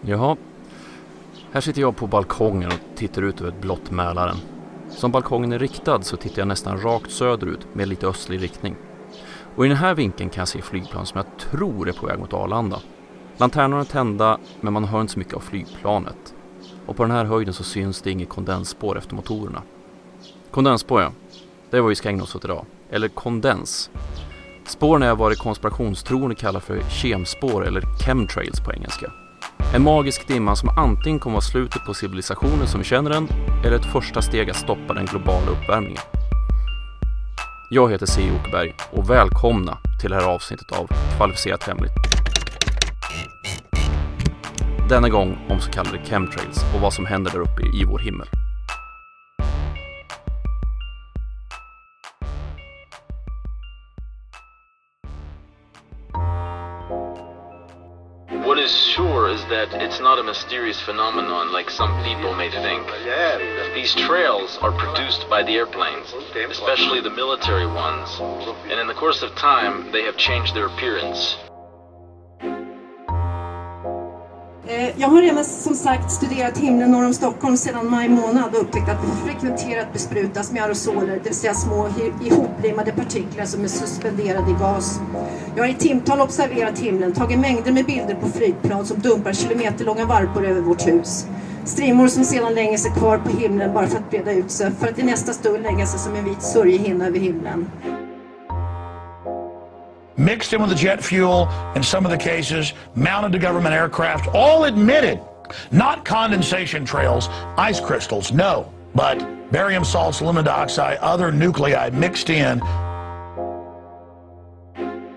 Jaha. Här sitter jag på balkongen och tittar ut över ett blått Mälaren. Som balkongen är riktad så tittar jag nästan rakt söderut med lite östlig riktning. Och i den här vinkeln kan jag se flygplan som jag tror är på väg mot Arlanda. Lanternorna är tända men man hör inte så mycket av flygplanet. Och på den här höjden så syns det inget kondensspår efter motorerna. Kondensspår ja, det är vad vi ska ägna oss åt idag. Eller kondens. Spåren är vad det konspirationstroende kallar för kemspår eller chemtrails på engelska. En magisk dimma som antingen kommer vara slutet på civilisationen som vi känner den eller ett första steg att stoppa den globala uppvärmningen. Jag heter C. Åkerberg och välkomna till det här avsnittet av Kvalificerat Hemligt. Denna gång om så kallade chemtrails och vad som händer där uppe i vår himmel. What is sure is that it's not a mysterious phenomenon like some people may think. These trails are produced by the airplanes, especially the military ones, and in the course of time, they have changed their appearance. Jag har redan som sagt studerat himlen norr om Stockholm sedan maj månad och upptäckt att det frekventerat besprutas med aerosoler, det vill säga små ihoplimmade partiklar som är suspenderade i gas. Jag har i timtal observerat himlen, tagit mängder med bilder på flygplan som dumpar kilometerlånga varpor över vårt hus. Strimmor som sedan lägger sig kvar på himlen bara för att breda ut sig, för att i nästa stund lägga sig som en vit sörjehinna över himlen. Mixed in with the jet fuel in some of the cases, mounted to government aircraft, all admitted. Not condensation trails, ice crystals, no, but barium salts, aluminum dioxide, other nuclei mixed in.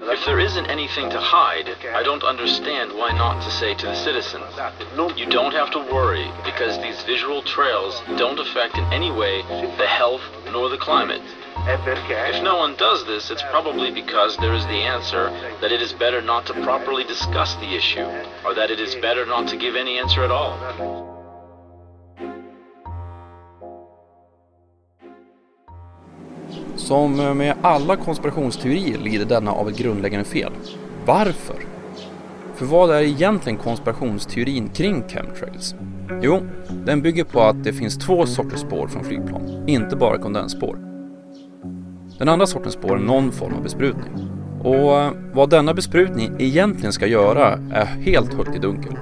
If there isn't anything to hide, I don't understand why not to say to the citizens, you don't have to worry because these visual trails don't affect in any way the health nor the climate. If no one does this, it's probably because there is the answer that it is better not to properly discuss the issue, or that it is better not to give any answer at all. Som med alla konspirationsteorier lider denna av ett grundläggande fel. Varför? För vad är egentligen konspirationsteorin kring chemtrails? Jo, den bygger på att det finns två sorters spår från flygplan, inte bara kondensspår. Den andra sortens spår är någon form av besprutning. Och eh, vad denna besprutning egentligen ska göra är helt högt i dunkel.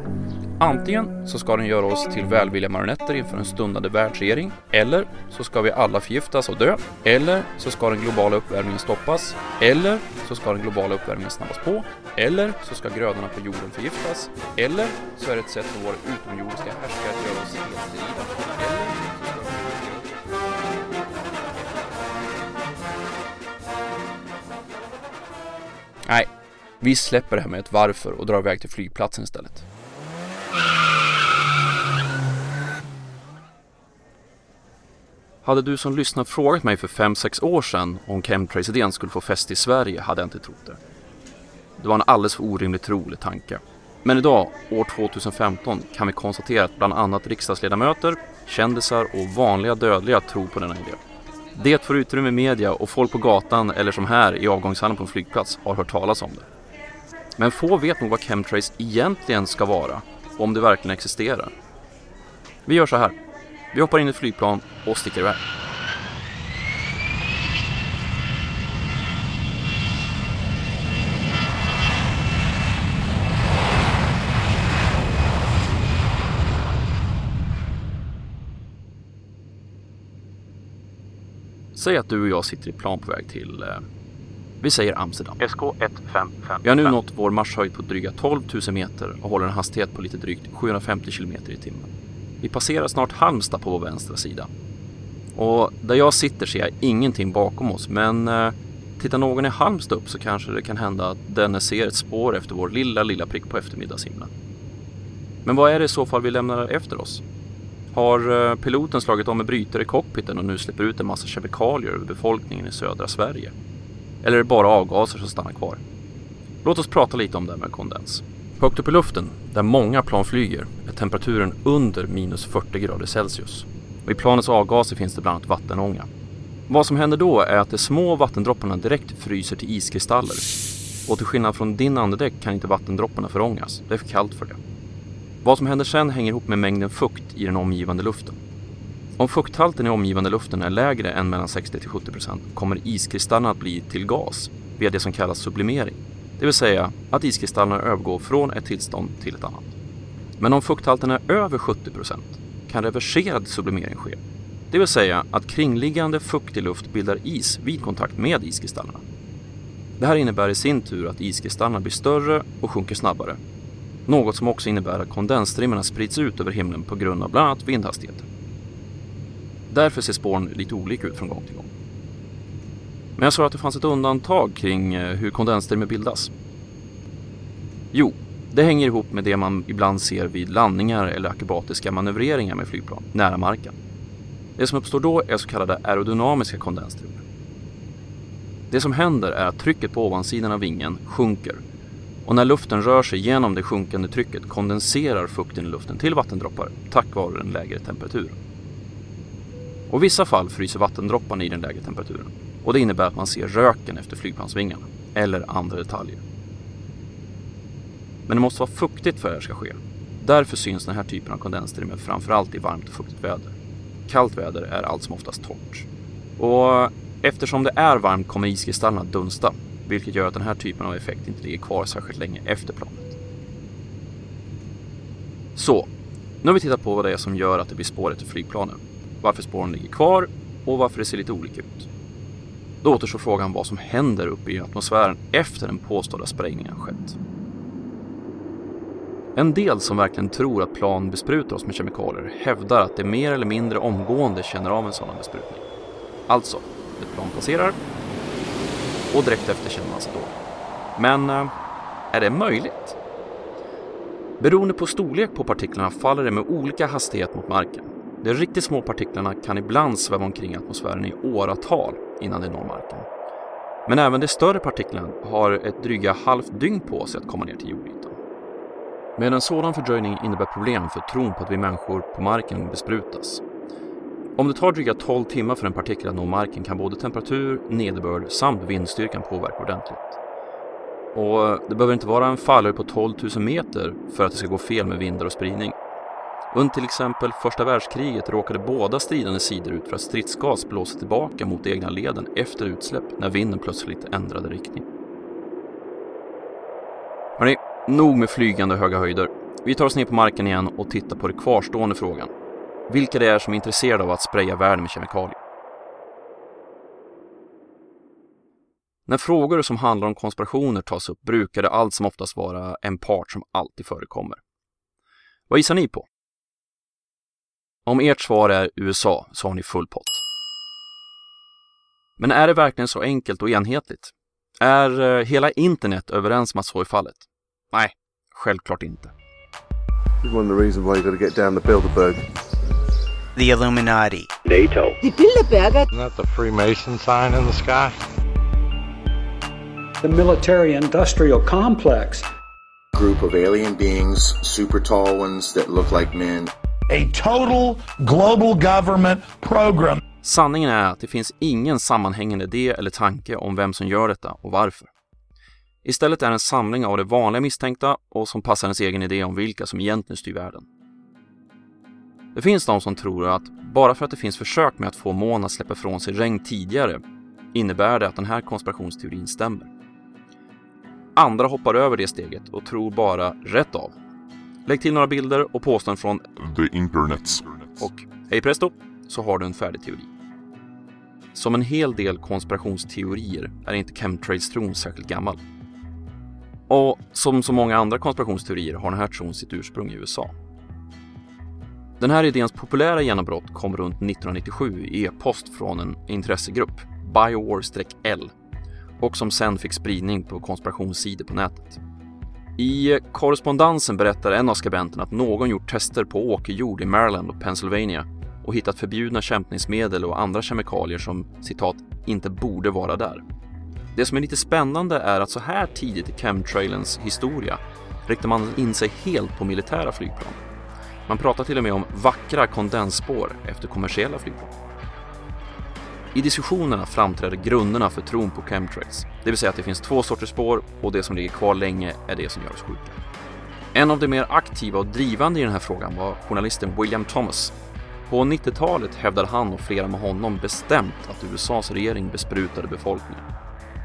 Antingen så ska den göra oss till välvilliga marionetter inför en stundande världsregering, eller så ska vi alla förgiftas och dö, eller så ska den globala uppvärmningen stoppas, eller så ska den globala uppvärmningen snabbas på, eller så ska grödorna på jorden förgiftas, eller så är det ett sätt för våra utomjordiska härskare att göra oss helt sterila, Nej, vi släpper det här med ett varför och drar iväg till flygplatsen istället. Hade du som lyssnar frågat mig för 5-6 år sedan om chemtrails-idén skulle få fäste i Sverige hade jag inte trott det. Det var en alldeles för orimligt trolig tanke. Men idag, år 2015, kan vi konstatera att bland annat riksdagsledamöter, kändisar och vanliga dödliga tror på denna idé. Det får utrymme i media och folk på gatan eller som här i avgångshallen på en flygplats har hört talas om det. Men få vet nog vad chemtrails egentligen ska vara och om det verkligen existerar. Vi gör så här. Vi hoppar in i ett flygplan och sticker iväg. Säg att du och jag sitter i plan på väg till, eh, vi säger Amsterdam. SK155. Vi har nu nått vår marschhöjd på dryga 12 000 meter och håller en hastighet på lite drygt 750 kilometer i timmen. Vi passerar snart Halmstad på vår vänstra sida. Och där jag sitter ser jag ingenting bakom oss, men eh, tittar någon i Halmstad upp så kanske det kan hända att denne ser ett spår efter vår lilla, lilla prick på eftermiddagshimlen. Men vad är det i så fall vi lämnar efter oss? Har eh, piloten slagit om med brytare i cockpiten och nu släpper ut en massa kemikalier över befolkningen i södra Sverige? Eller är det bara avgaser som stannar kvar? Låt oss prata lite om det här med kondens. Högt upp i luften, där många plan flyger, är temperaturen under minus 40 grader Celsius. Och I planets avgaser finns det bland annat vattenånga. Vad som händer då är att de små vattendropparna direkt fryser till iskristaller. Och till skillnad från din andedräkt kan inte vattendropparna förångas, det är för kallt för det. Vad som händer sen hänger ihop med mängden fukt i den omgivande luften. Om fukthalten i omgivande luften är lägre än mellan 60 till 70 procent kommer iskristallerna att bli till gas via det som kallas sublimering. Det vill säga att iskristallerna övergår från ett tillstånd till ett annat. Men om fukthalten är över 70 procent kan reverserad sublimering ske. Det vill säga att kringliggande fuktig luft bildar is vid kontakt med iskristallerna. Det här innebär i sin tur att iskristallerna blir större och sjunker snabbare. Något som också innebär att kondensstrimmorna sprids ut över himlen på grund av bland annat vindhastigheten. Därför ser spåren lite olika ut från gång till gång. Men jag sa att det fanns ett undantag kring eh, hur kondensstrimmor bildas. Jo, det hänger ihop med det man ibland ser vid landningar eller akrobatiska manövreringar med flygplan nära marken. Det som uppstår då är så kallade aerodynamiska kondensstrimmor. Det som händer är att trycket på ovansidan av vingen sjunker och när luften rör sig genom det sjunkande trycket kondenserar fukten i luften till vattendroppar tack vare den lägre temperaturen. Och i vissa fall fryser vattendropparna i den lägre temperaturen och det innebär att man ser röken efter flygplansvingarna eller andra detaljer. Men det måste vara fuktigt för att det här ska ske. Därför syns den här typen av kondensstrimmer framförallt i varmt och fuktigt väder. Kallt väder är allt som oftast torrt. Och eftersom det är varmt kommer iskristallerna att dunsta, vilket gör att den här typen av effekt inte ligger kvar särskilt länge efter planet. Så, nu har vi tittat på vad det är som gör att det blir spår efter flygplanen, varför spåren ligger kvar och varför det ser lite olika ut. Då återstår frågan vad som händer uppe i atmosfären efter den påstådda sprängningen skett. En del som verkligen tror att plan besprutar oss med kemikalier hävdar att det mer eller mindre omgående känner av en sådan besprutning. Alltså, ett plan passerar och direkt efter känner man sig då. Men eh, är det möjligt? Beroende på storlek på partiklarna faller det med olika hastighet mot marken. De riktigt små partiklarna kan ibland sväva omkring i atmosfären i åratal innan de når marken. Men även de större partiklarna har ett dryga halvt dygn på sig att komma ner till jordytan. Med en sådan fördröjning innebär problem för tron på att vi människor på marken besprutas. Om det tar dryga 12 timmar för en partikel att nå marken kan både temperatur, nederbörd samt vindstyrkan påverka ordentligt. Och det behöver inte vara en fallhöjd på 12 000 meter för att det ska gå fel med vindar och spridning. Under till exempel första världskriget råkade båda stridande sidor ut för att stridsgas blåste tillbaka mot de egna leden efter utsläpp när vinden plötsligt ändrade riktning. Hörrni, nog med flygande höga höjder. Vi tar oss ner på marken igen och tittar på den kvarstående frågan. Vilka det är som är intresserade av att spraya världen med kemikalier. När frågor som handlar om konspirationer tas upp brukar det allt som oftast vara en part som alltid förekommer. Vad gissar ni på? Om ert svar är USA så har ni full pott. Men är det verkligen så enkelt och enhetligt? Är eh, hela internet överens om att så är fallet? Nej, självklart inte. One of the reasons why you got to get down to Bilderberg. The Illuminati. NATO. Die Bilderberger. Isn't that the Freemason sign in the sky? The military industrial complex. Group of alien beings, super tall ones that look like men. A total global government program. Sanningen är att det finns ingen sammanhängande idé eller tanke om vem som gör detta och varför. Istället är det en samling av de vanliga misstänkta och som passar ens egen idé om vilka som egentligen styr världen. Det finns de som tror att bara för att det finns försök med att få månen att släppa ifrån sig regn tidigare innebär det att den här konspirationsteorin stämmer. Andra hoppar över det steget och tror bara rätt av. Lägg till några bilder och påståenden från the internets och hej presto så har du en färdig teori. Som en hel del konspirationsteorier är inte chemtrails-tron särskilt gammal. Och som så många andra konspirationsteorier har den här tron sitt ursprung i USA. Den här idéns populära genombrott kom runt 1997 i e-post från en intressegrupp, Biowar-L, och som sen fick spridning på konspirationssidor på nätet. I korrespondensen berättar en av skribenterna att någon gjort tester på åkerjord i Maryland och Pennsylvania och hittat förbjudna kämpningsmedel och andra kemikalier som citat “inte borde vara där”. Det som är lite spännande är att så här tidigt i chemtrailens historia riktar man in sig helt på militära flygplan. Man pratar till och med om vackra kondensspår efter kommersiella flygplan. I diskussionerna framträder grunderna för tron på chemtrails, det vill säga att det finns två sorters spår och det som ligger kvar länge är det som gör oss sjuka. En av de mer aktiva och drivande i den här frågan var journalisten William Thomas. På 90-talet hävdade han och flera med honom bestämt att USAs regering besprutade befolkningen.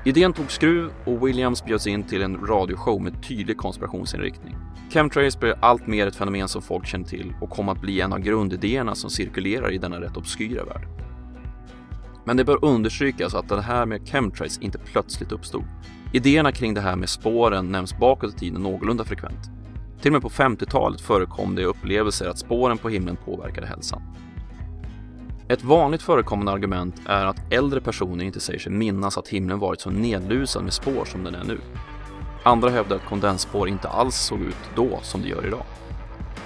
Idén tog skruv och Williams bjöds in till en radioshow med tydlig konspirationsinriktning. Chemtrails blev allt mer ett fenomen som folk kände till och kom att bli en av grundidéerna som cirkulerar i denna rätt obskyra värld. Men det bör understrykas att det här med chemtrails inte plötsligt uppstod. Idéerna kring det här med spåren nämns bakåt i tiden någorlunda frekvent. Till och med på 50-talet förekom det upplevelser att spåren på himlen påverkade hälsan. Ett vanligt förekommande argument är att äldre personer inte säger sig minnas att himlen varit så nedlusad med spår som den är nu. Andra hävdar att kondensspår inte alls såg ut då som det gör idag.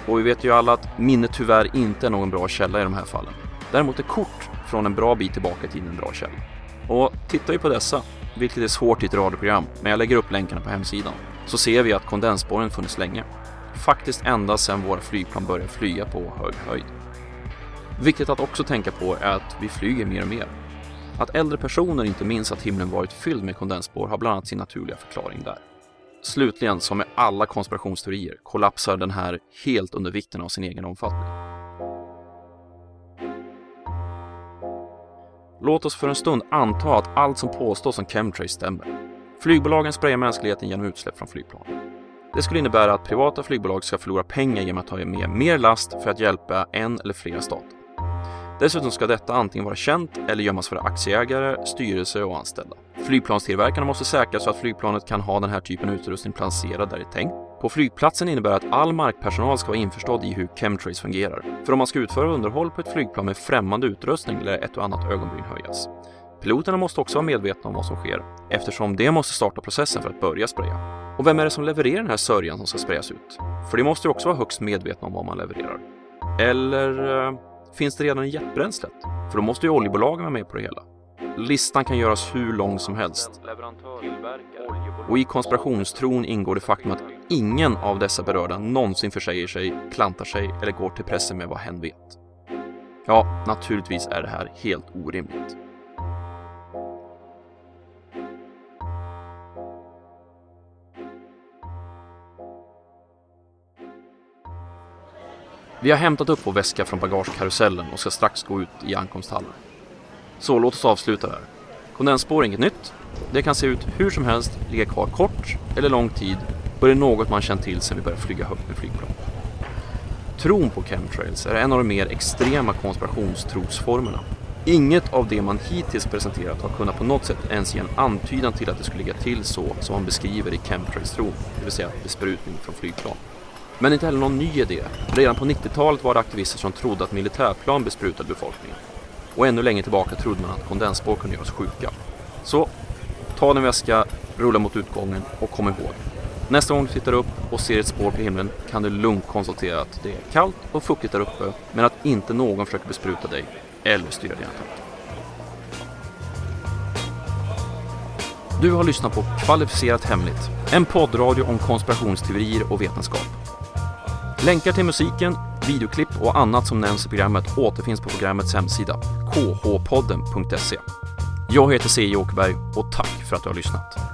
Och vi vet ju alla att minnet tyvärr inte är någon bra källa i de här fallen. Däremot är kort från en bra bit tillbaka i tiden en bra källa. Och tittar vi på dessa, vilket är svårt i ett radioprogram, men jag lägger upp länkarna på hemsidan, så ser vi att kondensspåren funnits länge. Faktiskt ända sedan våra flygplan började flyga på hög höjd. Viktigt att också tänka på är att vi flyger mer och mer. Att äldre personer inte minns att himlen varit fylld med kondensspår har bland annat sin naturliga förklaring där. Slutligen, som med alla konspirationsteorier, kollapsar den här helt under vikten av sin egen omfattning. Låt oss för en stund anta att allt som påstås om chemtrails stämmer. Flygbolagen sprayar mänskligheten genom utsläpp från flygplan. Det skulle innebära att privata flygbolag ska förlora pengar genom att ta med mer last för att hjälpa en eller flera stater. Dessutom ska detta antingen vara känt eller gömmas för aktieägare, styrelse och anställda. Flygplanstillverkarna måste säkra så att flygplanet kan ha den här typen av utrustning placerad där det är tänkt. På flygplatsen innebär att all markpersonal ska vara införstådd i hur chemtrails fungerar. För om man ska utföra underhåll på ett flygplan med främmande utrustning lär ett och annat ögonbryn höjas. Piloterna måste också vara medvetna om vad som sker eftersom det måste starta processen för att börja spraya. Och vem är det som levererar den här sörjan som ska sprayas ut? För det måste ju också vara högst medvetna om vad man levererar. Eller eh, finns det redan i jetbränslet? För då måste ju oljebolagen vara med på det hela. Listan kan göras hur lång som helst. Och i konspirationstron ingår det faktum att ingen av dessa berörda någonsin försäger sig, klantar sig eller går till pressen med vad hen vet. Ja, naturligtvis är det här helt orimligt. Vi har hämtat upp vår väska från bagagekarusellen och ska strax gå ut i ankomsthallen. Så låt oss avsluta där. Kondensspår är inget nytt. Det kan se ut hur som helst, ligga kvar kort eller lång tid och det är något man känt till sedan vi började flyga högt med flygplan. Tron på chemtrails är en av de mer extrema konspirationstrosformerna. Inget av det man hittills presenterat har kunnat på något sätt ens ge en antydan till att det skulle ligga till så som man beskriver i chemtrails-tron, det vill säga besprutning från flygplan. Men inte heller någon ny idé. Redan på 90-talet var det aktivister som trodde att militärplan besprutade befolkningen. Och ännu längre tillbaka trodde man att kondensspår kunde göra oss sjuka. Så, ta din väska, rulla mot utgången och kom ihåg. Nästa gång du tittar upp och ser ett spår på himlen kan du lugnt konstatera att det är kallt och fuktigt där uppe, men att inte någon försöker bespruta dig eller styra dina tankar. Du har lyssnat på Kvalificerat Hemligt, en poddradio om konspirationsteorier och vetenskap. Länkar till musiken, videoklipp och annat som nämns i programmet återfinns på programmets hemsida, khpodden.se. Jag heter C. Åkerberg och tack för att du har lyssnat.